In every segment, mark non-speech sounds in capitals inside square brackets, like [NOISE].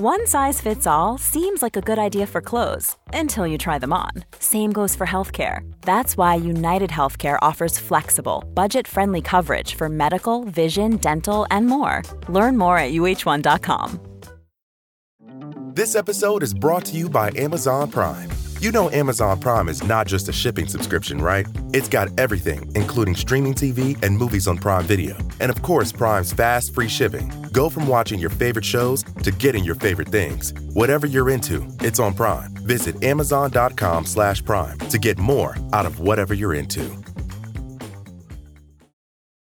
One size fits all seems like a good idea for clothes until you try them on. Same goes for healthcare. That's why United Healthcare offers flexible, budget friendly coverage for medical, vision, dental, and more. Learn more at uh1.com. This episode is brought to you by Amazon Prime. You know Amazon Prime is not just a shipping subscription, right? It's got everything, including streaming TV and movies on Prime Video. And of course, Prime's fast, free shipping. Go from watching your favorite shows to getting your favorite things. Whatever you're into, it's on Prime. Visit amazon.com slash prime to get more out of whatever you're into.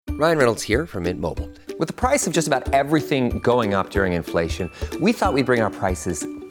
Ryan Reynolds here from Mint Mobile. With the price of just about everything going up during inflation, we thought we'd bring our prices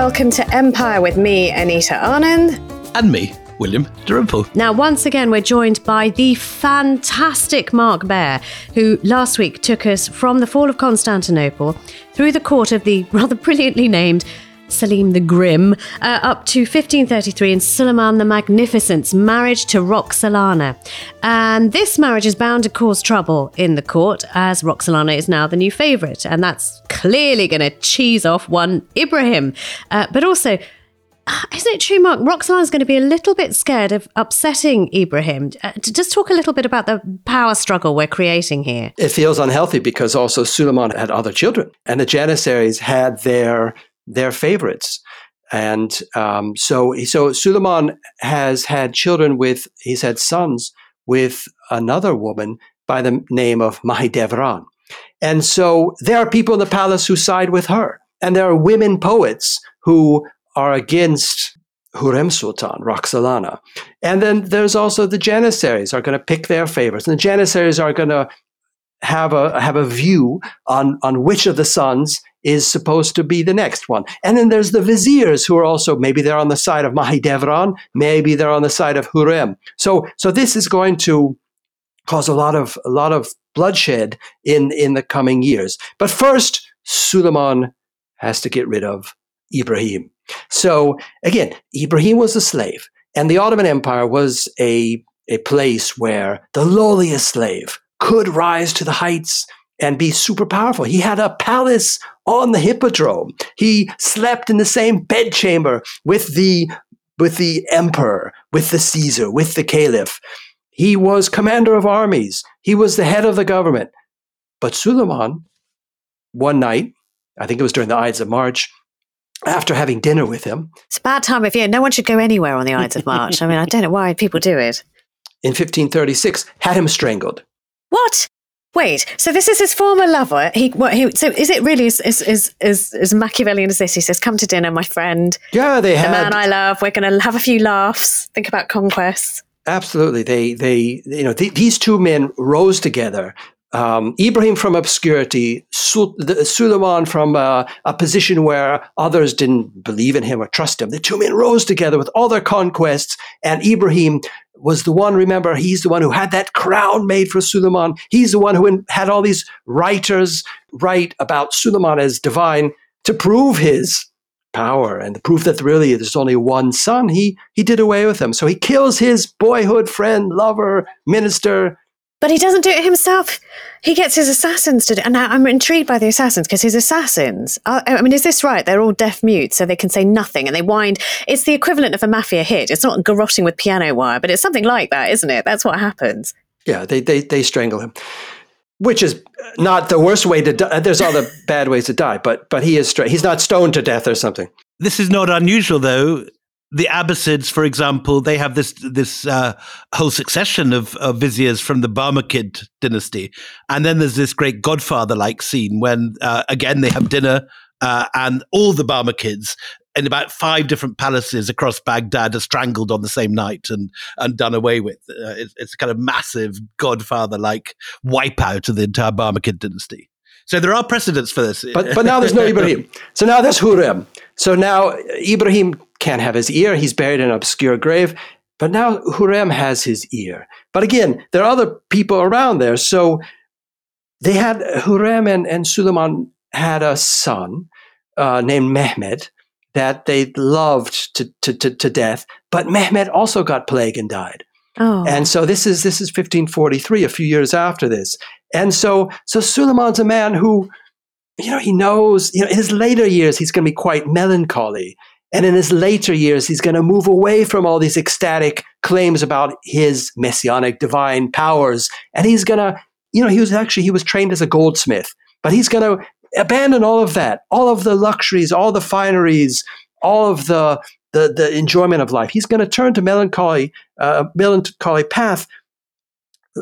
welcome to Empire with me, Anita Anand. And me, William Dalrymple. Now, once again, we're joined by the fantastic Marc Baer, who last week took us from the fall of Constantinople through the court of the [LAUGHS] rather brilliantly named Selim the Grim, uh, up to 1533 and Suleiman the Magnificent's marriage to Roxolana. And this marriage is bound to cause trouble in the court, as Roxolana is now the new favourite, and that's clearly going to cheese off one Ibrahim. Uh, but also, isn't it true, Marc? Roxolana's going to be a little bit scared of upsetting Ibrahim. Uh, just talk a little bit about the power struggle we're creating here. It feels unhealthy because also Suleiman had other children, and the Janissaries had their their favorites. And um, so, so Suleiman has had children with, he's had sons with another woman by the name of Mahidevran. And so there are people in the palace who side with her. And there are women poets who are against Hurrem Sultan, Roxolana. And then there's also the Janissaries are going to pick their favorites. And the Janissaries are going to have a have a view on on which of the sons is supposed to be the next one. And then there's the viziers who are also maybe they're on the side of Mahidevran, maybe they're on the side of Hurrem. So so this is going to cause a lot of a lot of bloodshed in in the coming years. But first, Suleiman has to get rid of Ibrahim. So again, Ibrahim was a slave, and the Ottoman Empire was a a place where the lowliest slave could rise to the heights and be super powerful. He had a palace on the hippodrome. He slept in the same bedchamber with the with the emperor, with the Caesar, with the caliph. He was commander of armies. He was the head of the government. But Suleiman, one night, I think it was during the Ides of March, after having dinner with him. It's a bad time of year. No one should go anywhere on the Ides of March. I mean, I don't know why people do it. In 1536, had him strangled. What? Wait, so this is his former lover. He, what, he so is it really as, as, as, as, as Machiavellian as this? He says, "Come to dinner, my friend. Yeah, they the had man I love. We're going to have a few laughs. Think about conquests." Absolutely, they they you know th- these two men rose together. Um, Ibrahim from obscurity, Sul- the, Suleiman from uh, a position where others didn't believe in him or trust him. The two men rose together with all their conquests, and Ibrahim was the one, remember, he's the one who had that crown made for Suleiman. He's the one who had all these writers write about Suleiman as divine to prove his power and the proof that really there's only one son. He, he did away with him. So he kills his boyhood friend, lover, minister. But he doesn't do it himself. He gets his assassins to do it. And now I'm intrigued by the assassins because his assassins, are, I mean, is this right? They're all deaf mute, so they can say nothing and they wind. It's the equivalent of a mafia hit. It's not garroting with piano wire, but it's something like that, isn't it? That's what happens. Yeah, they, they, they strangle him, which is not the worst way to die. There's other bad ways to die, but, but he is stra- he's not stoned to death or something. This is not unusual, though. The Abbasids, for example, they have this this uh, whole succession of, of viziers from the Barmakid dynasty, and then there's this great Godfather-like scene when uh, again they have dinner uh, and all the Barmakids in about five different palaces across Baghdad are strangled on the same night and and done away with. Uh, it's, it's kind of massive Godfather-like wipeout of the entire Barmakid dynasty. So there are precedents for this. But but now there's no [LAUGHS] Ibrahim. So now there's Hurrem. So now Ibrahim can't have his ear. He's buried in an obscure grave. But now Hurrem has his ear. But again, there are other people around there. So they had Hurrem and, and Suleiman had a son uh, named Mehmed that they loved to, to, to, to death. But Mehmed also got plague and died. Oh. And so this is this is 1543, a few years after this. And so so Suleiman's a man who, you know, he knows, you know, in his later years he's going to be quite melancholy. And in his later years, he's going to move away from all these ecstatic claims about his messianic divine powers. And he's going to, you know, he was actually, he was trained as a goldsmith, but he's going to abandon all of that, all of the luxuries, all the fineries, all of the, the, the enjoyment of life. He's going to turn to melancholy, uh, melancholy path,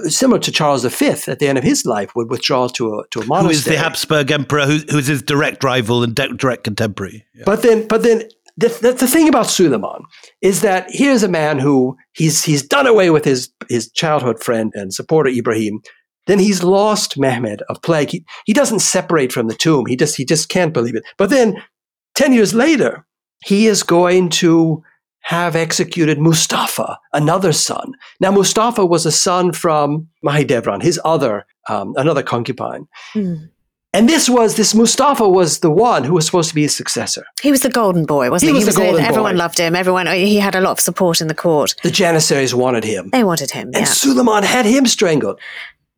similar to Charles V at the end of his life, would withdraw to a, to a monastery. Who is the Habsburg emperor, who, who is his direct rival and de- direct contemporary. Yeah. But then, but then the, the, the, thing about Suleiman is that here's a man who he's he's done away with his his childhood friend and supporter Ibrahim. Then he's lost Mehmed of plague. He, he doesn't separate from the tomb. He just he just can't believe it. But then, ten years later, he is going to have executed Mustafa, another son. Now Mustafa was a son from Mahidevran, his other um, another concubine. Mm. And this was this Mustafa was the one who was supposed to be his successor. He was the golden boy, wasn't he? He, was he the golden everyone boy. loved him. Everyone he had a lot of support in the court. The Janissaries wanted him. They wanted him. And yeah. Suleiman had him strangled.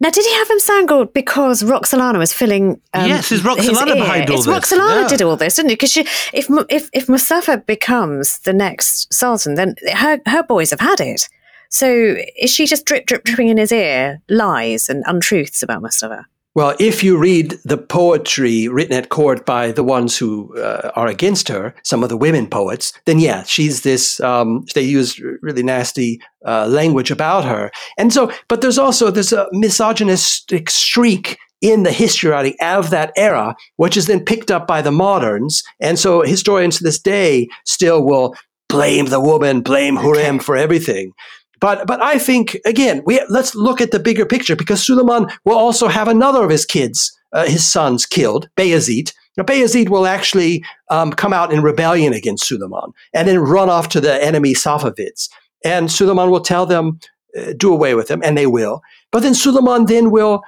Now, did he have him strangled because Roxolana was filling? Um, yes, is Roxolana his ear? behind all it's this? Roxolana Yeah. did all this, didn't he? Because if if if Mustafa becomes the next sultan, then her her boys have had it. So is she just drip drip dripping in his ear lies and untruths about Mustafa? Well, if you read the poetry written at court by the ones who uh, are against her, some of the women poets, then yeah, she's this. Um, they use really nasty uh, language about her, and so. But there's also there's a misogynistic streak in the history writing of that era, which is then picked up by the moderns, and so historians to this day still will blame the woman, blame Hurrem for everything. But but I think again, we let's look at the bigger picture because Suleiman will also have another of his kids, uh, his sons, killed, Bayezid. Now Bayezid will actually um, come out in rebellion against Suleiman and then run off to the enemy Safavids, and Suleiman will tell them uh, do away with them, and they will. But then Suleiman then will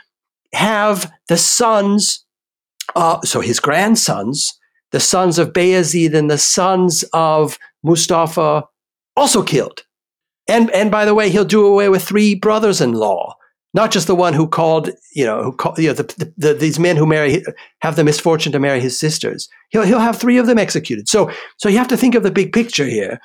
have the sons, uh, so his grandsons, the sons of Bayezid and the sons of Mustafa, also killed. And and by the way, he'll do away with three brothers-in-law, not just the one who called, you know, who called, you know, the, the, the, these men who marry have the misfortune to marry his sisters. He'll he'll have three of them executed. So so you have to think of the big picture here,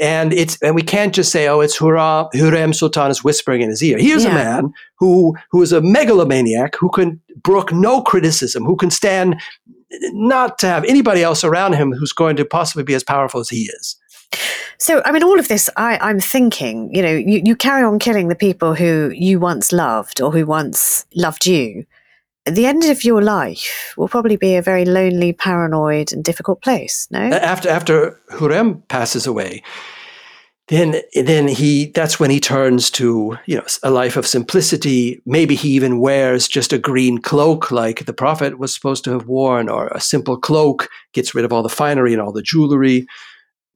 and it's and we can't just say, oh, it's Hurrem, Hurrem Sultan is whispering in his ear. Here's a man who who is a megalomaniac who can brook no criticism, who can stand not to have anybody else around him who's going to possibly be as powerful as he is. So, I mean, all of this, I, I'm thinking, you know, you, you carry on killing the people who you once loved or who once loved you. The end of your life will probably be a very lonely, paranoid, and difficult place. No, after after Hurrem passes away, then then he that's when he turns to you know a life of simplicity. Maybe he even wears just a green cloak like the prophet was supposed to have worn, or a simple cloak. Gets rid of all the finery and all the jewelry.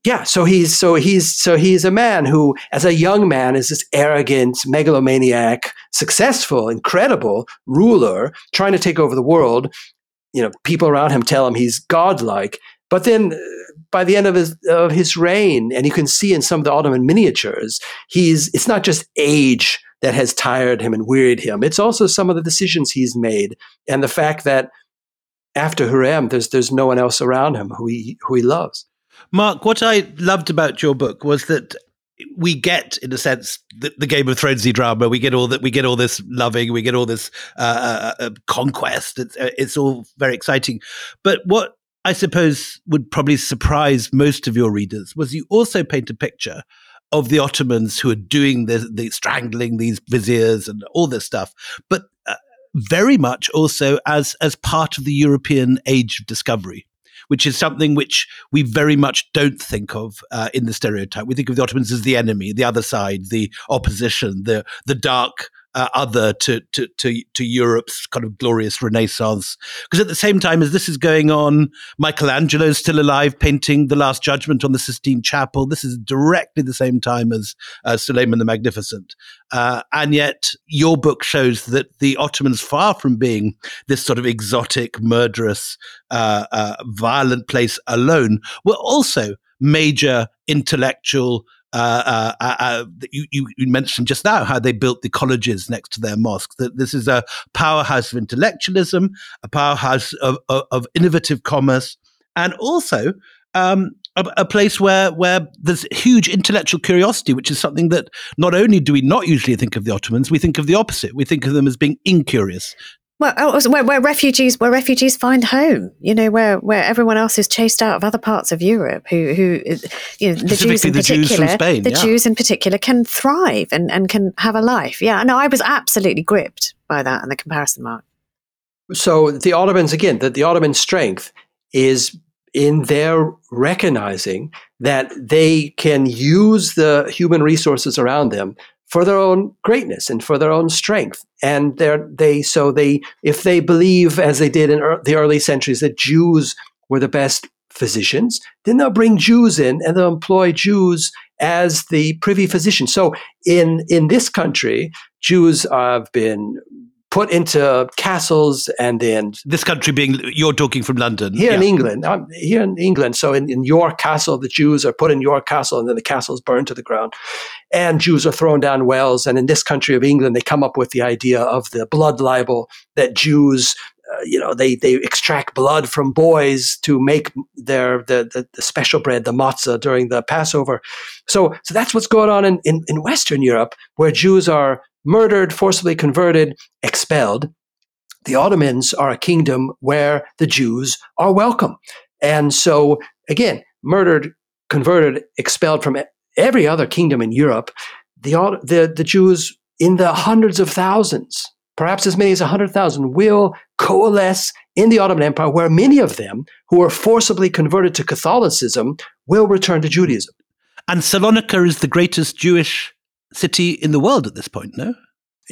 Yeah, so he's so he's so he's a man who, as a young man, is this arrogant, megalomaniac, successful, incredible ruler trying to take over the world. You know, people around him tell him he's godlike, but then uh, by the end of his of his reign, and you can see in some of the Ottoman miniatures, he's it's not just age that has tired him and wearied him. It's also some of the decisions he's made, and the fact that after Hurrem, there's there's no one else around him who he who he loves. Marc, what I loved about your book was that we get, in a sense, the, the Game of Thronesy drama. We get all that. We get all this loving. We get all this uh, uh, uh, conquest. It's, uh, it's all very exciting. But what I suppose would probably surprise most of your readers was you also paint a picture of the Ottomans who are doing the, the strangling these viziers and all this stuff, but uh, very much also as as part of the European age of discovery which is something which we very much don't think of uh, in the stereotype. We think of the Ottomans as the enemy, the other side, the opposition, the the dark uh, other to, to, to, to Europe's kind of glorious Renaissance. Because at the same time as this is going on, Michelangelo is still alive, painting The Last Judgment on the Sistine Chapel. This is directly the same time as uh, Suleiman the Magnificent. Uh, and yet, your book shows that the Ottomans, far from being this sort of exotic, murderous, uh, uh, violent place alone, were also major intellectual uh, uh, uh, uh you, you, mentioned just now how they built the colleges next to their mosques. That this is a powerhouse of intellectualism, a powerhouse of, of, of innovative commerce, and also um, a, a, place where where there's huge intellectual curiosity, which is something that not only do we not usually think of the Ottomans, we think of the opposite. We think of them as being incurious, well, oh, where, where, refugees where refugees find home, you know, where where everyone else is chased out of other parts of Europe, who who you know the Jews in the particular, Jews Spain, the yeah. Jews in particular can thrive and and can have a life. Yeah, no, I was absolutely gripped by that and the comparison Marc. So the Ottomans again, that the Ottoman strength is in their recognizing that they can use the human resources around them for their own greatness and for their own strength. And they're, they so they if they believe as they did in er, the early centuries that Jews were the best physicians, then they'll bring Jews in and they'll employ Jews as the privy physician. So in in this country, Jews have been put into castles and then this country being you're talking from london. Here yeah. in england here in england. So in, in york castle the jews are put in york castle and then the castle is burned to the ground. And jews are thrown down wells. And in this country of england they come up with the idea of the blood libel that jews uh, you know they they extract blood from boys to make their the, the, the special bread the matzah during the passover. So so that's what's going on in, in, in western europe where jews are murdered, forcibly converted, expelled. The Ottomans are a kingdom where the Jews are welcome. And so, again, murdered, converted, expelled from every other kingdom in Europe, the, the, the Jews in the hundreds of thousands, perhaps as many as 100,000, will coalesce in the Ottoman Empire, where many of them who were forcibly converted to Catholicism will return to Judaism. And Salonika is the greatest Jewish city in the world at this point, no?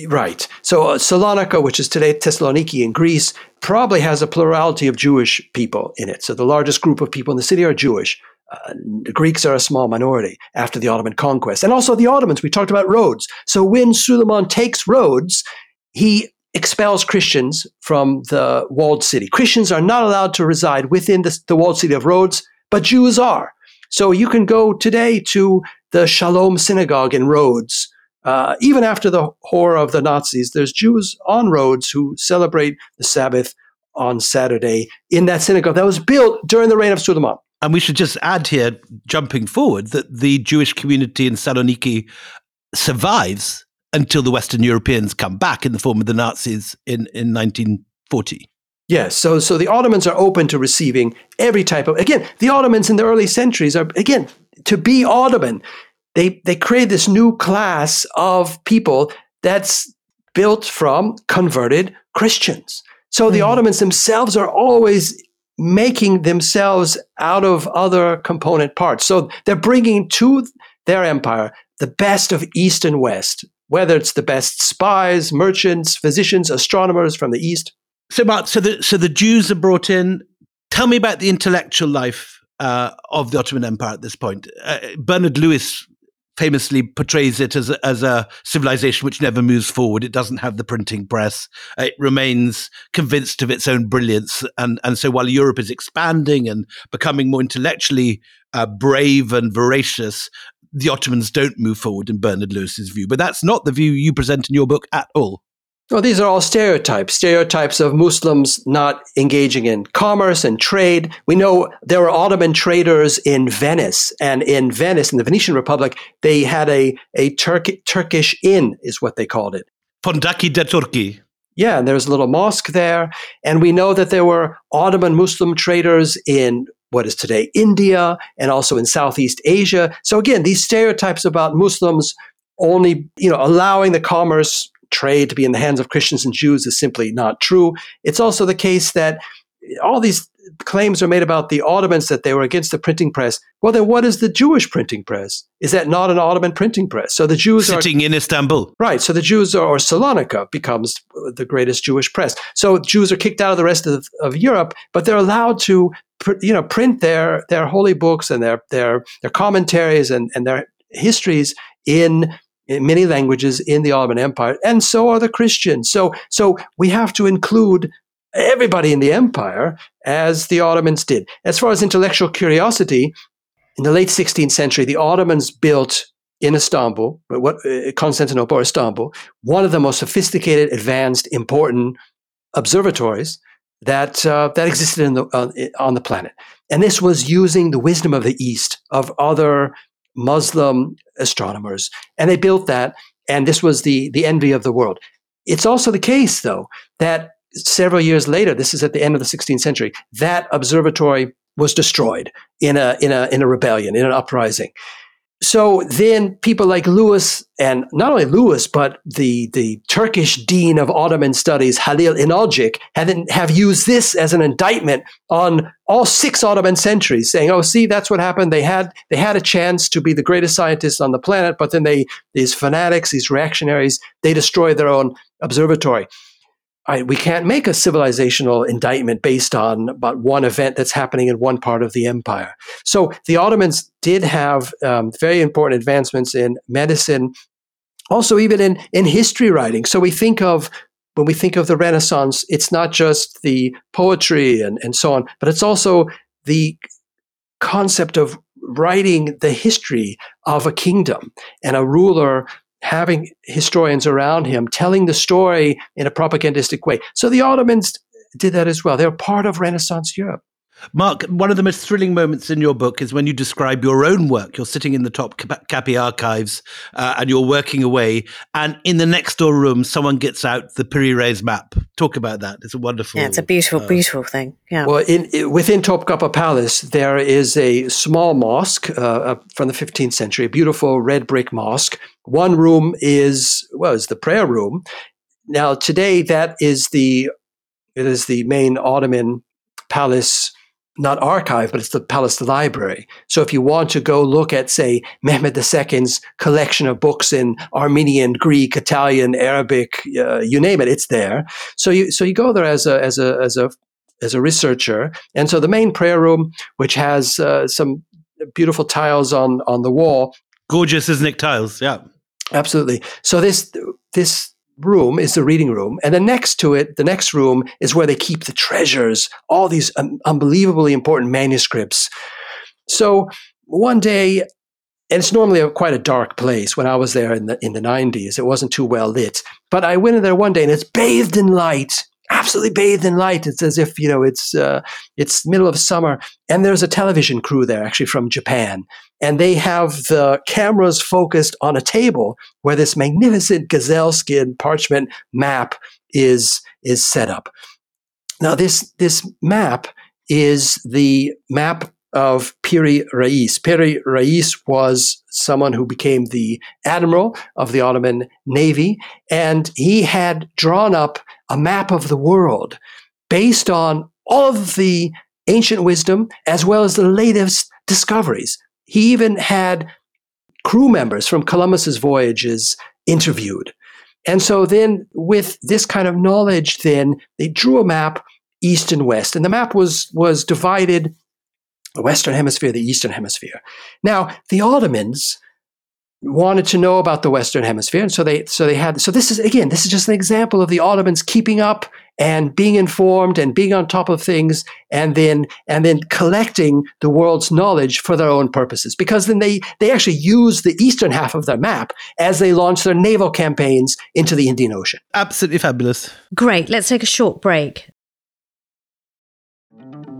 Right. So uh, Salonika, which is today Thessaloniki in Greece, probably has a plurality of Jewish people in it. So the largest group of people in the city are Jewish. Uh, the Greeks are a small minority after the Ottoman conquest. And also the Ottomans, we talked about Rhodes. So when Suleiman takes Rhodes, he expels Christians from the walled city. Christians are not allowed to reside within the, the walled city of Rhodes, but Jews are. So you can go today to the Shalom Synagogue in Rhodes. Uh, even after the horror of the Nazis, there's Jews on Rhodes who celebrate the Sabbath on Saturday in that synagogue that was built during the reign of Suleiman. And we should just add here, jumping forward, that the Jewish community in Saloniki survives until the Western Europeans come back in the form of the Nazis in, in 1940. Yes, so so the Ottomans are open to receiving every type of again, the Ottomans in the early centuries are again to be Ottoman. They they create this new class of people that's built from converted Christians. So the mm. Ottomans themselves are always making themselves out of other component parts. So they're bringing to their empire the best of East and West, whether it's the best spies, merchants, physicians, astronomers from the East, so, Marc, so the so the Jews are brought in. Tell me about the intellectual life uh, of the Ottoman Empire at this point. Uh, Bernard Lewis famously portrays it as a, as a civilization which never moves forward. It doesn't have the printing press. It remains convinced of its own brilliance, and and so while Europe is expanding and becoming more intellectually uh, brave and voracious, the Ottomans don't move forward in Bernard Lewis's view. But that's not the view you present in your book at all. Well, these are all stereotypes, stereotypes of Muslims not engaging in commerce and trade. We know there were Ottoman traders in Venice, and in Venice, in the Venetian Republic, they had a, a Turk, Turkish inn, is what they called it. Fondaco dei Turchi. Yeah, and there's a little mosque there. And we know that there were Ottoman Muslim traders in what is today India and also in Southeast Asia. So again, these stereotypes about Muslims only, you know, allowing the commerce trade to be in the hands of Christians and Jews is simply not true. It's also the case that all these claims are made about the Ottomans that they were against the printing press. Well, then what is the Jewish printing press? Is that not an Ottoman printing press? So the Jews are sitting are, in Istanbul, right? So the Jews are, or Salonika becomes the greatest Jewish press. So Jews are kicked out of the rest of, of Europe, but they're allowed to, you know, print their their holy books and their their their commentaries and and their histories in in many languages in the Ottoman Empire, and so are the Christians. So, so we have to include everybody in the empire as the Ottomans did. As far as intellectual curiosity, in the late 16th century, the Ottomans built in Istanbul, what, uh, Constantinople or Istanbul, one of the most sophisticated, advanced, important observatories that uh, that existed the, uh, on the planet. And this was using the wisdom of the East, of other Muslim astronomers, and they built that. And this was the the envy of the world. It's also the case, though, that several years later, this is at the end of the 16th century, that observatory was destroyed in a in a in a rebellion, in an uprising. So then people like Lewis, and not only Lewis, but the, the Turkish dean of Ottoman studies, Halil İnalcık, have, have used this as an indictment on all six Ottoman centuries, saying, oh, see, that's what happened. They had, they had a chance to be the greatest scientists on the planet, but then they, these fanatics, these reactionaries, they destroyed their own observatory. I, we can't make a civilizational indictment based on but one event that's happening in one part of the empire. So the Ottomans did have um, very important advancements in medicine, also even in in history writing. So we think of when we think of the Renaissance, it's not just the poetry and, and so on, but it's also the concept of writing the history of a kingdom and a ruler having historians around him telling the story in a propagandistic way. So the Ottomans did that as well. They're part of Renaissance Europe. Marc, one of the most thrilling moments in your book is when you describe your own work. You're sitting in the top Topkapi archives uh, and you're working away, and in the next door room, someone gets out the Piri Reis map. Talk about that. It's a wonderful. Yeah, it's a beautiful, uh, beautiful thing. Yeah. Well, in, in, within Topkapı Palace, there is a small mosque uh, uh from the 15th century, a beautiful red brick mosque. One room is well, is the prayer room. Now today, that is the it is the main Ottoman palace not archive, but it's the palace library. So if you want to go look at, say, Mehmed II's collection of books in Armenian, Greek, Italian, Arabic, uh, you name it, it's there. So you so you go there as a as a as a as a researcher, and so the main prayer room, which has uh, some beautiful tiles on on the wall, gorgeous Iznik tiles, yeah, absolutely. So this this room is the reading room. And then next to it, the next room is where they keep the treasures, all these um, unbelievably important manuscripts. So one day, and it's normally a, quite a dark place. When I was there in the in the 90s, it wasn't too well lit. But I went in there one day, and it's bathed in light absolutely bathed in light. It's as if you know it's uh, it's middle of summer, and there's a television crew there actually from Japan, and they have the cameras focused on a table where this magnificent gazelle skin parchment map is is set up. Now this this map is the map of Piri Reis. Piri Reis was someone who became the admiral of the Ottoman Navy, and he had drawn up a map of the world based on all of the ancient wisdom as well as the latest discoveries. He even had crew members from Columbus's voyages interviewed. And so then with this kind of knowledge then they drew a map east and west and the map was was divided the western hemisphere the eastern hemisphere. Now the Ottomans wanted to know about the Western Hemisphere, and so they so they had so this is again this is just an example of the Ottomans keeping up and being informed and being on top of things, and then and then collecting the world's knowledge for their own purposes. Because then they they actually use the eastern half of their map as they launch their naval campaigns into the Indian Ocean. Absolutely fabulous. Great. Let's take a short break.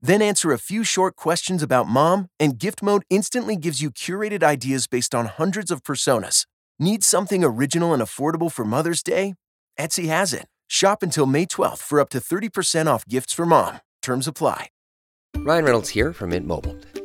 Then answer a few short questions about mom, and gift mode instantly gives you curated ideas based on hundreds of personas. Need something original and affordable for Mother's Day? Etsy has it. Shop until May 12th for up to 30% off gifts for mom. Terms apply. Ryan Reynolds here from Mint Mobile.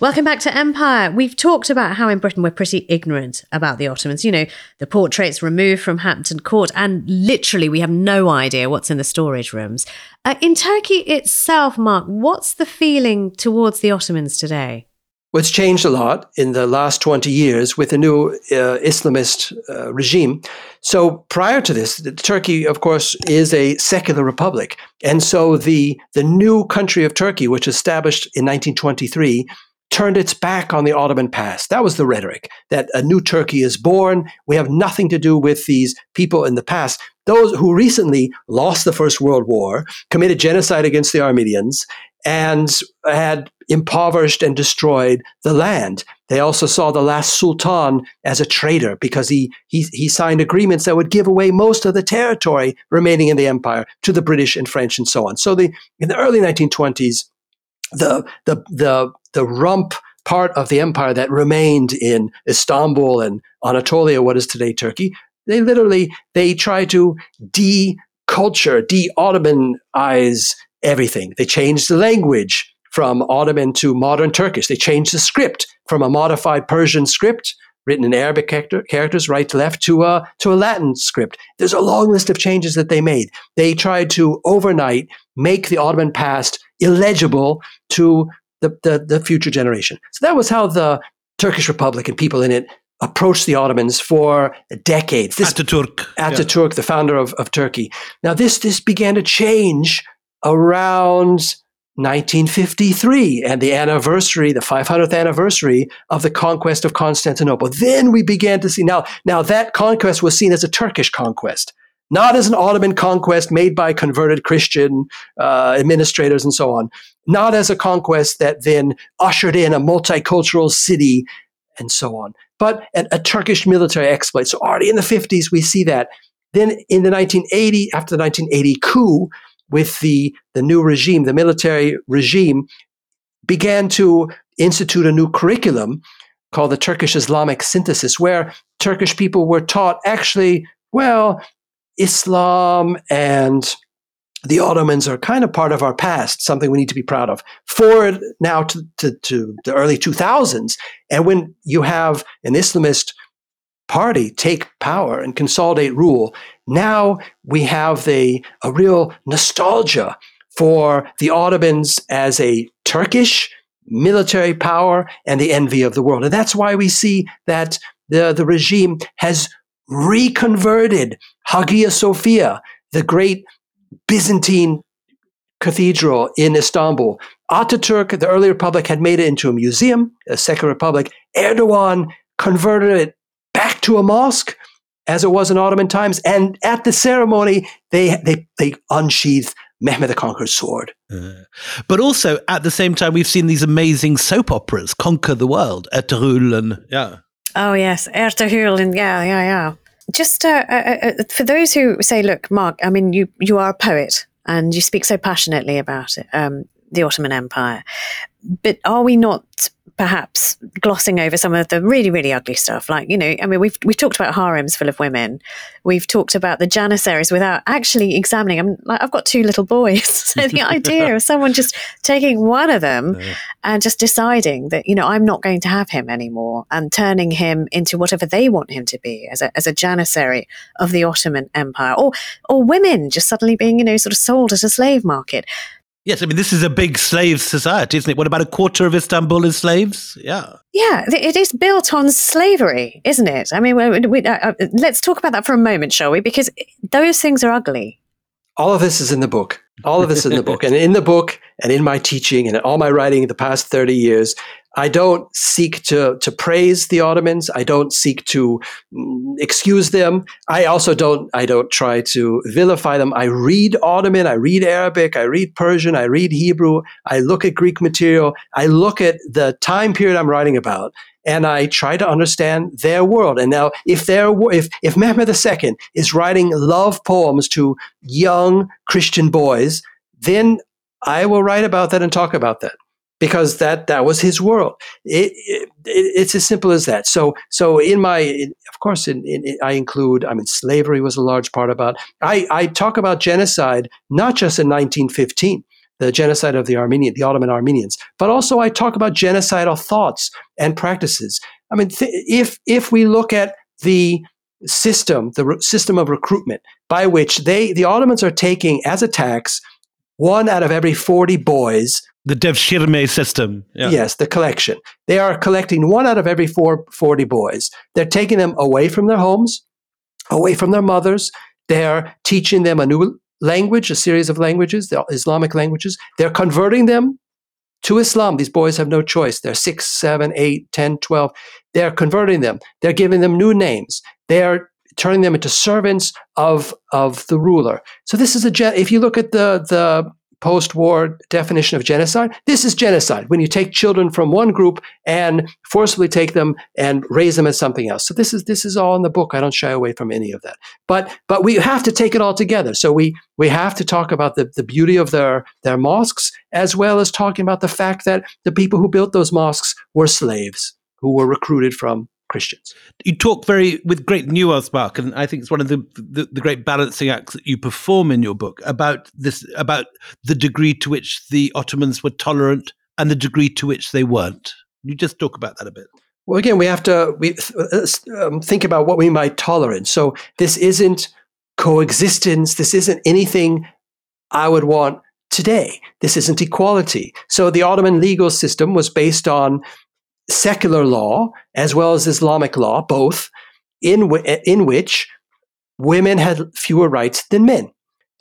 Welcome back to Empire. We've talked about how in Britain we're pretty ignorant about the Ottomans. You know, the portraits removed from Hampton Court, and literally we have no idea what's in the storage rooms. Uh, in Turkey itself, Marc, what's the feeling towards the Ottomans today? Well, it's changed a lot in the last 20 years with the new uh, Islamist uh, regime. So prior to this, Turkey, of course, is a secular republic. And so the, the new country of Turkey, which established in 1923, turned its back on the Ottoman past. That was the rhetoric that a new Turkey is born. We have nothing to do with these people in the past. Those who recently lost the First World War, committed genocide against the Armenians, and had impoverished and destroyed the land. They also saw the last sultan as a traitor because he, he, he signed agreements that would give away most of the territory remaining in the empire to the British and French and so on. So the, in the early 1920s, the, the, the, the rump part of the empire that remained in Istanbul and Anatolia, what is today Turkey, they literally they try to de-culture, de-Ottomanize everything. They changed the language from Ottoman to modern Turkish. They changed the script from a modified Persian script written in Arabic character, characters, right to left, to a, to a Latin script. There's a long list of changes that they made. They tried to overnight make the Ottoman past illegible to the, the, the future generation. So that was how the Turkish Republic and people in it approached the Ottomans for decades. This, Ataturk. Ataturk, yeah. the founder of, of Turkey. Now, this, this began to change around 1953 and the anniversary, the 500th anniversary of the conquest of Constantinople. Then we began to see now, now that conquest was seen as a Turkish conquest, not as an Ottoman conquest made by converted Christian uh, administrators and so on, not as a conquest that then ushered in a multicultural city and so on, but a, a Turkish military exploit. So already in the 50s, we see that. Then in the 1980, after the 1980 coup, with the, the new regime, the military regime, began to institute a new curriculum called the Turkish Islamic Synthesis, where Turkish people were taught actually, well, Islam and the Ottomans are kind of part of our past, something we need to be proud of. Forward now to, to, to the early 2000s, and when you have an Islamist party take power and consolidate rule, now we have a, a real nostalgia for the Ottomans as a Turkish military power and the envy of the world. And that's why we see that the, the regime has reconverted Hagia Sophia, the great Byzantine cathedral in Istanbul. Ataturk, the early republic, had made it into a museum, a second republic. Erdogan converted it back to a mosque as it was in Ottoman times. And at the ceremony, they, they, they unsheathed Mehmed the Conqueror's sword. Uh, but also, at the same time, we've seen these amazing soap operas conquer the world, Ertugrul and yeah. Oh yes, Ertugrul, and yeah, yeah, yeah. Just uh, uh, uh, for those who say, look, Marc, I mean, you you are a poet and you speak so passionately about it, um, the Ottoman Empire, but are we not perhaps glossing over some of the really, really ugly stuff. Like, you know, I mean, we've we've talked about harems full of women. We've talked about the janissaries without actually examining. I'm like, I've got two little boys, [LAUGHS] so the [LAUGHS] idea of someone just taking one of them yeah. and just deciding that you know I'm not going to have him anymore and turning him into whatever they want him to be as a as a janissary of the Ottoman Empire, or or women just suddenly being you know sort of sold at a slave market. Yes, I mean this is a big slave society, isn't it? What about a quarter of Istanbul is slaves? Yeah, yeah, it is built on slavery, isn't it? I mean, we, we, uh, uh, let's talk about that for a moment, shall we? Because those things are ugly. All of this is in the book. All of this is in the book, and in the book, and in my teaching, and in all my writing in the past thirty years, I don't seek to, to praise the Ottomans. I don't seek to mm, excuse them. I also don't, I don't try to vilify them. I read Ottoman, I read Arabic, I read Persian, I read Hebrew, I look at Greek material, I look at the time period I'm writing about, and I try to understand their world. And now, if there, if if Mehmed II is writing love poems to young Christian boys, then I will write about that and talk about that because that that was his world. It, it, it's as simple as that. So so in my of course in, in, I include I mean slavery was a large part about. I I talk about genocide not just in 1915 the genocide of the Armenian, the Ottoman Armenians, but also I talk about genocidal thoughts and practices. I mean, th- if if we look at the system, the re- system of recruitment by which they the Ottomans are taking as a tax one out of every 40 boys the Devshirme system. Yeah. Yes, the collection. They are collecting one out of every four, 40 boys. They're taking them away from their homes, away from their mothers. They're teaching them a new language, a series of languages, the Islamic languages. They're converting them to Islam. These boys have no choice. They're six, seven, eight, 10, 12. They're converting them. They're giving them new names. They're turning them into servants of, of the ruler. So this is a, if you look at the, the post war definition of genocide. This is genocide when you take children from one group and forcibly take them and raise them as something else. So this is this is all in the book. I don't shy away from any of that. But but we have to take it all together. So we we have to talk about the, the beauty of their their mosques as well as talking about the fact that the people who built those mosques were slaves who were recruited from Christians. You talk very with great nuance, Marc, and I think it's one of the, the, the great balancing acts that you perform in your book about this about the degree to which the Ottomans were tolerant and the degree to which they weren't. You just talk about that a bit. Well, again, we have to we um, think about what we might tolerate. So this isn't coexistence. This isn't anything I would want today. This isn't equality. So the Ottoman legal system was based on secular law as well as Islamic law, both, in, w- in which women had fewer rights than men,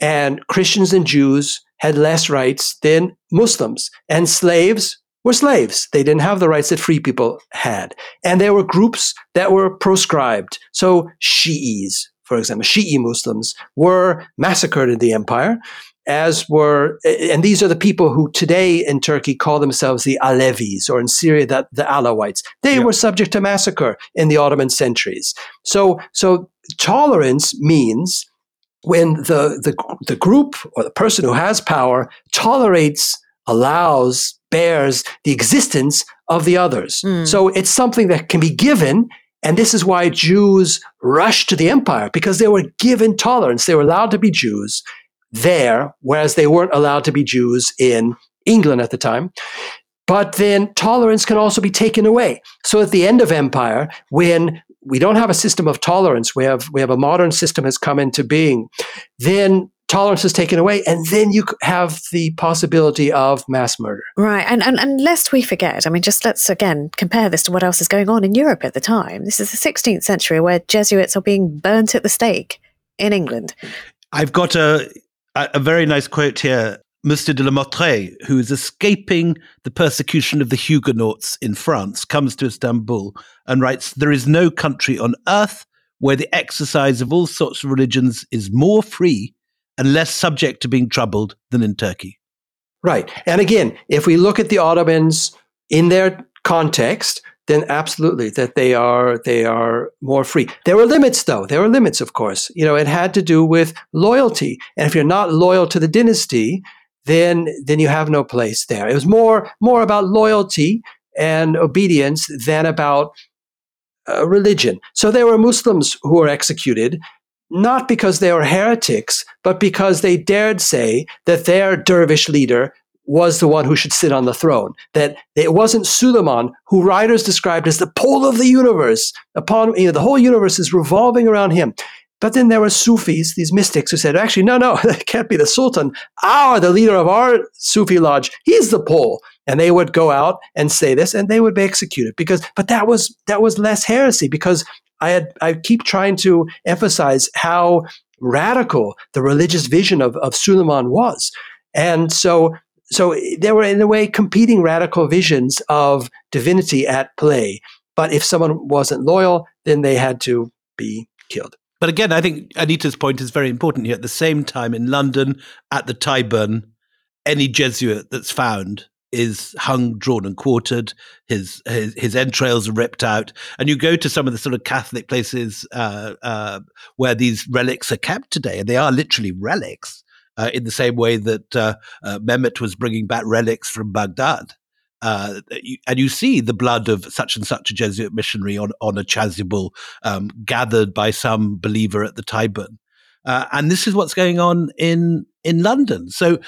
and Christians and Jews had less rights than Muslims, and slaves were slaves. They didn't have the rights that free people had. And there were groups that were proscribed. So Shi'is, for example, Shi'i Muslims were massacred in the empire as were, and these are the people who today in Turkey call themselves the Alevis, or in Syria, that the Alawites. They yeah. were subject to massacre in the Ottoman centuries. So, so tolerance means when the, the, the group or the person who has power tolerates, allows, bears the existence of the others. Mm. So it's something that can be given and this is why Jews rushed to the empire because they were given tolerance. They were allowed to be Jews there, whereas they weren't allowed to be Jews in England at the time. But then tolerance can also be taken away. So at the end of empire, when we don't have a system of tolerance, we have we have a modern system has come into being, then tolerance is taken away, and then you have the possibility of mass murder. Right, and, and and lest we forget, I mean, just let's again compare this to what else is going on in Europe at the time. This is the 16th century where Jesuits are being burnt at the stake in England. I've got a a, very nice quote here. Mr. de la Mettrie, who is escaping the persecution of the Huguenots in France, comes to Istanbul and writes There is no country on earth where the exercise of all sorts of religions is more free and less subject to being troubled than in Turkey. Right. And again, if we look at the Ottomans in their context, then absolutely that they are they are more free. There were limits though. There were limits, of course. You know, it had to do with loyalty. And if you're not loyal to the dynasty, then then you have no place there. It was more more about loyalty and obedience than about uh, religion. So there were Muslims who were executed not because they were heretics, but because they dared say that their dervish leader was the one who should sit on the throne. That it wasn't Suleiman, who writers described as the pole of the universe. Upon you know, the whole universe is revolving around him. But then there were Sufis, these mystics, who said, actually, no, no, [LAUGHS] it can't be the Sultan. Our, the leader of our Sufi lodge, he's the pole. And they would go out and say this, and they would be executed. Because, but that was that was less heresy because I had I keep trying to emphasize how radical the religious vision of, of Suleiman was. And so so there were in a way competing radical visions of divinity at play. But if someone wasn't loyal, then they had to be killed. But again, I think Anita's point is very important here. At the same time, in London, at the Tyburn, any Jesuit that's found is hung, drawn, and quartered. His, his, his entrails are ripped out, and you go to some of the sort of Catholic places uh, uh, where these relics are kept today, and they are literally relics. Uh, in the same way that uh, uh, Mehmet was bringing back relics from Baghdad, uh, and you see the blood of such and such a Jesuit missionary on, on a chasuble um, gathered by some believer at the Tyburn. Uh, and this is what's going on in in London. So,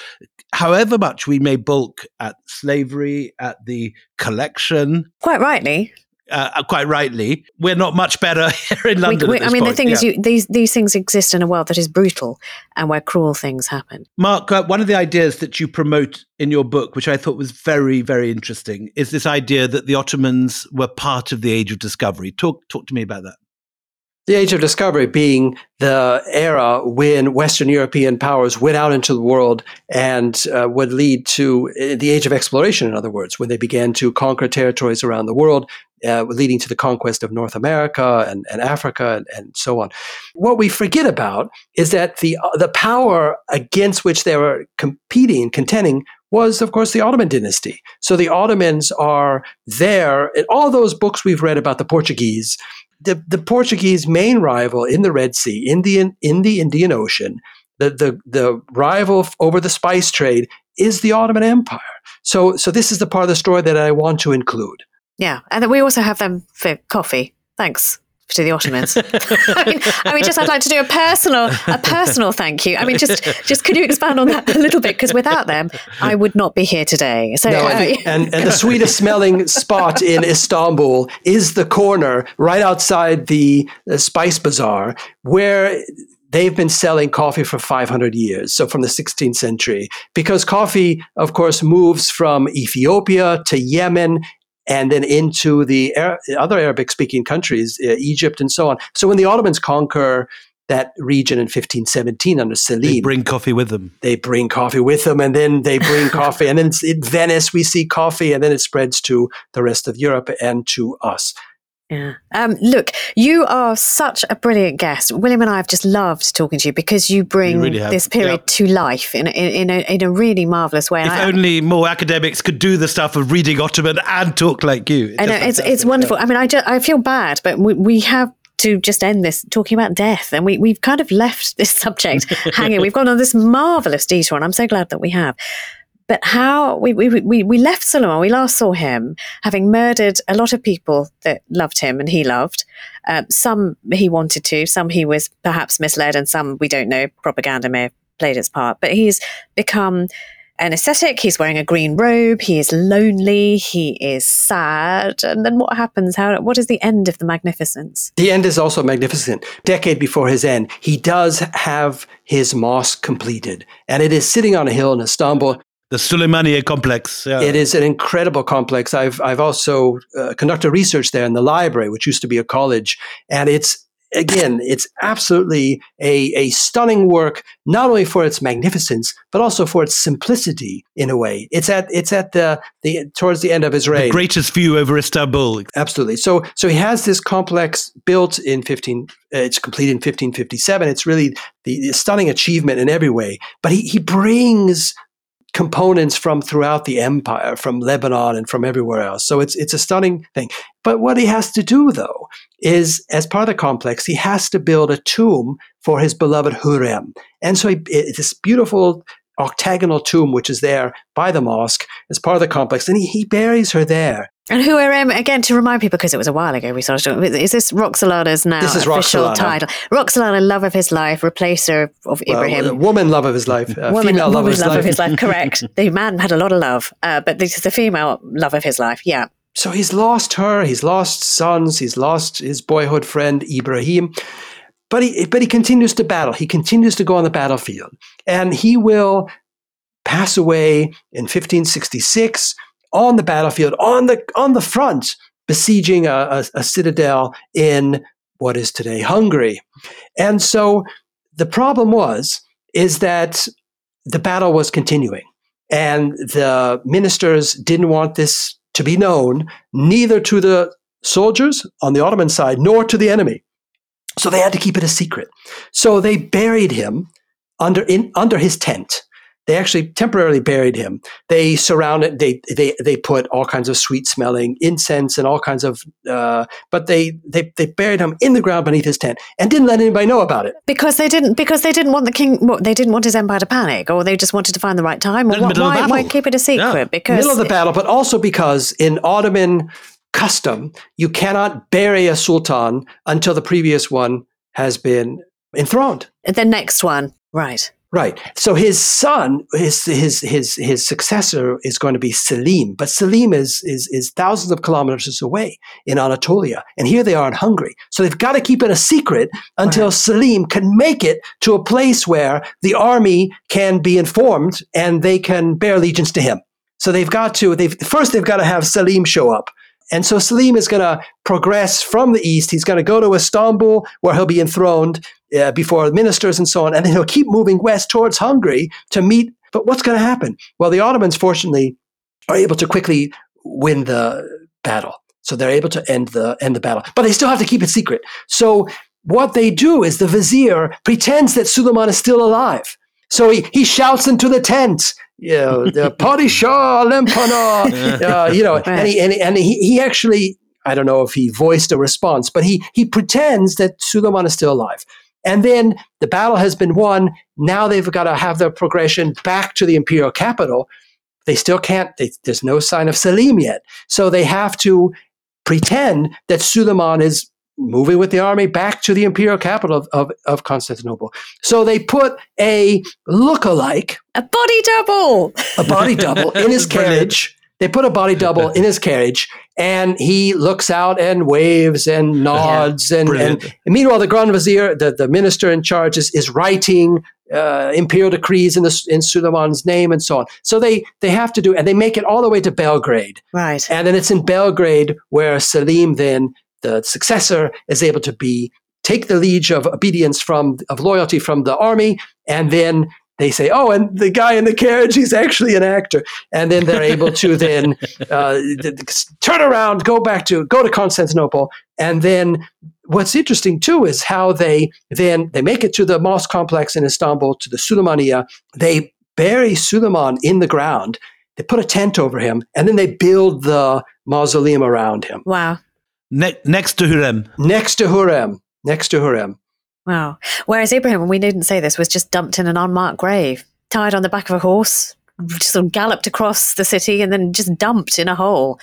however much we may balk at slavery, at the collection, quite rightly, uh, uh, quite rightly, we're not much better [LAUGHS] here in London. We, we, I mean, point. the thing yeah. is, you, these these things exist in a world that is brutal and where cruel things happen. Marc, uh, one of the ideas that you promote in your book, which I thought was very, very interesting, is this idea that the Ottomans were part of the Age of Discovery. Talk talk to me about that. The Age of Discovery being the era when Western European powers went out into the world and uh, would lead to uh, the Age of Exploration, in other words, when they began to conquer territories around the world, uh, leading to the conquest of North America and, and Africa and, and, so on. What we forget about is that the, uh, the power against which they were competing, contending, was, of course, the Ottoman dynasty. So the Ottomans are there. In all those books we've read about the Portuguese, the, the Portuguese main rival in the Red Sea, in the, in the Indian Ocean, the, the, the rival over the spice trade is the Ottoman Empire. So, so this is the part of the story that I want to include. Yeah, and we also have them for coffee. Thanks to the Ottomans. [LAUGHS] I mean, I mean, just I'd like to do a personal, a personal thank you. I mean, just, just could you expand on that a little bit? Because without them, I would not be here today. So, no, uh, and, and the [LAUGHS] sweetest smelling spot in Istanbul is the corner right outside the, the Spice Bazaar, where they've been selling coffee for 500 years, so from the 16th century, because coffee, of course, moves from Ethiopia to Yemen and then into the other Arabic speaking countries, uh, Egypt and so on. So when the Ottomans conquer that region in 1517 under Selim. They bring coffee with them. They bring coffee with them, and then they bring [LAUGHS] coffee. And then in Venice, we see coffee, and then it spreads to the rest of Europe and to us. Yeah. Um, look, you are such a brilliant guest. William and I have just loved talking to you because you bring really this period yeah. to life in, in, in, a, in a really marvelous way. If I, only more academics could do the stuff of reading Ottoman and talk like you. I know it's it's wonderful. I mean, I just, I feel bad, but we, we have to just end this talking about death. And we, we've kind of left this [LAUGHS] subject hanging. We've gone on this marvelous detour, and I'm so glad that we have. But how we, we, we, we left Suleiman, we last saw him having murdered a lot of people that loved him and he loved. Uh, some he wanted to, some he was perhaps misled, and some we don't know. Propaganda may have played its part. But he's become an ascetic. He's wearing a green robe. He is lonely. He is sad. And then what happens? How? What is the end of the magnificence? The end is also magnificent. Decade before his end, he does have his mosque completed, and it is sitting on a hill in Istanbul. The Suleymaniye complex. Yeah. It is an incredible complex. I've I've also uh, conducted research there in the library, which used to be a college, and it's again, it's absolutely a, a stunning work, not only for its magnificence, but also for its simplicity in a way. It's at it's at the, the towards the end of his reign. The greatest view over Istanbul. Absolutely. So so he has this complex built in 15 uh, it's completed in 1557. It's really the, the stunning achievement in every way. But he, he brings components from throughout the empire, from Lebanon and from everywhere else. So it's it's a stunning thing. But what he has to do though is, as part of the complex, he has to build a tomb for his beloved Hurrem. And so he, it's this beautiful octagonal tomb which is there by the mosque as part of the complex, and he, he buries her there. And who I am again to remind people because it was a while ago we started. talking. Is this Roxolana's now This is official Roxolana. title? Roxolana, love of his life, replacer of Well, Ibrahim. woman love of his life, uh, Woman, female love of his life. of his life. Correct. the man had a lot of love, uh, but this is the female love of his life. Yeah. So he's lost her, he's lost sons, he's lost his boyhood friend Ibrahim. But he, but he continues to battle. He continues to go on the battlefield. And he will pass away in 1566 on the battlefield, on the, on the front, besieging a, a, a citadel in what is today Hungary. And so the problem was, is that the battle was continuing. And the ministers didn't want this to be known, neither to the soldiers on the Ottoman side nor to the enemy. So they had to keep it a secret. So they buried him under in under his tent. They actually temporarily buried him. They surrounded. They they they put all kinds of sweet smelling incense and all kinds of. Uh, but they they they buried him in the ground beneath his tent and didn't let anybody know about it. Because they didn't. Because they didn't want the king. What, they didn't want his empire to panic, or they just wanted to find the right time. Or In the what, middle of the why? Why keep it a secret? Yeah. Because middle of the battle, but also because in Ottoman custom, you cannot bury a sultan until the previous one has been enthroned. the next one, right? Right. So his son, his his his his successor is going to be Selim, but Selim is is is thousands of kilometers away in Anatolia, and here they are in Hungary. So they've got to keep it a secret until Selim can make it to a place where the army can be informed and they can bear allegiance to him. So they've got to they've first they've got to have Selim show up. And so Selim is going to progress from the east. He's going to go to Istanbul, where he'll be enthroned uh, before ministers and so on. And then he'll keep moving west towards Hungary to meet. But what's going to happen? Well, the Ottomans, fortunately, are able to quickly win the battle. So they're able to end the end the battle. But they still have to keep it secret. So what they do is the vizier pretends that Suleiman is still alive. So he, he shouts into the tent, you know, the [LAUGHS] Padishah Lempana, uh, you know, [LAUGHS] and he, and, he- and he, he actually, I don't know if he voiced a response, but he, he pretends that Suleiman is still alive. And then the battle has been won. Now they've got to have their progression back to the imperial capital. They still can't, they, there's no sign of Selim yet. So they have to pretend that Suleiman is moving with the army back to the imperial capital of, of, of Constantinople. So they put a look-alike, A body double. a body double in his [LAUGHS] carriage. They put a body [LAUGHS] double in his carriage, and he looks out and waves and nods. and, and, and meanwhile, the Grand Vizier, the, the minister in charge, is, is writing uh, imperial decrees in, the, in Suleiman's name and so on. So they, they have to do, and they make it all the way to Belgrade. Right. And then it's in Belgrade where Selim, then the successor, is able to be take the liege of obedience from of loyalty from the army, and then they say, "Oh, and the guy in the carriage, he's actually an actor," and then they're able to [LAUGHS] then uh, th- th- turn around, go back to go to Constantinople, and then. What's interesting too is how they then they make it to the mosque complex in Istanbul to the Suleymaniye. They bury Suleiman in the ground. They put a tent over him, and then they build the mausoleum around him Wow. Ne- next to Hurrem. next to Hurrem. Next to Hurrem. Wow. Whereas Ibrahim, and we needn't say this, was just dumped in an unmarked grave, tied on the back of a horse, just sort of galloped across the city and then just dumped in a hole.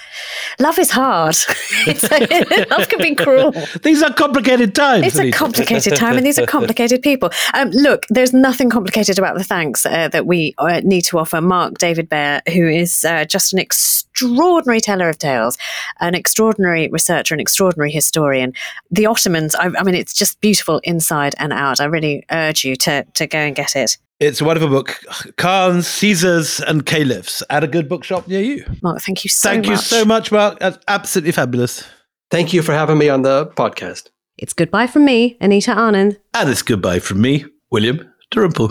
Love is hard. [LAUGHS] [LAUGHS] Love can be cruel. These are complicated times. It's a complicated time, and these are complicated people. Um, look, there's nothing complicated about the thanks uh, that we uh, need to offer Marc David Baer, who is uh, just an extraordinary teller of tales, an extraordinary researcher, an extraordinary historian. The Ottomans, I, I mean, it's just beautiful inside and out. I really urge you to to go and get it. It's a wonderful book. Khans, Caesars, and Caliphs at a good bookshop near you. Marc, thank you so Thank much. you so much, Marc. That's absolutely fabulous. Thank you for having me on the podcast. It's goodbye from me, Anita Anand. And it's goodbye from me, William Dalrymple.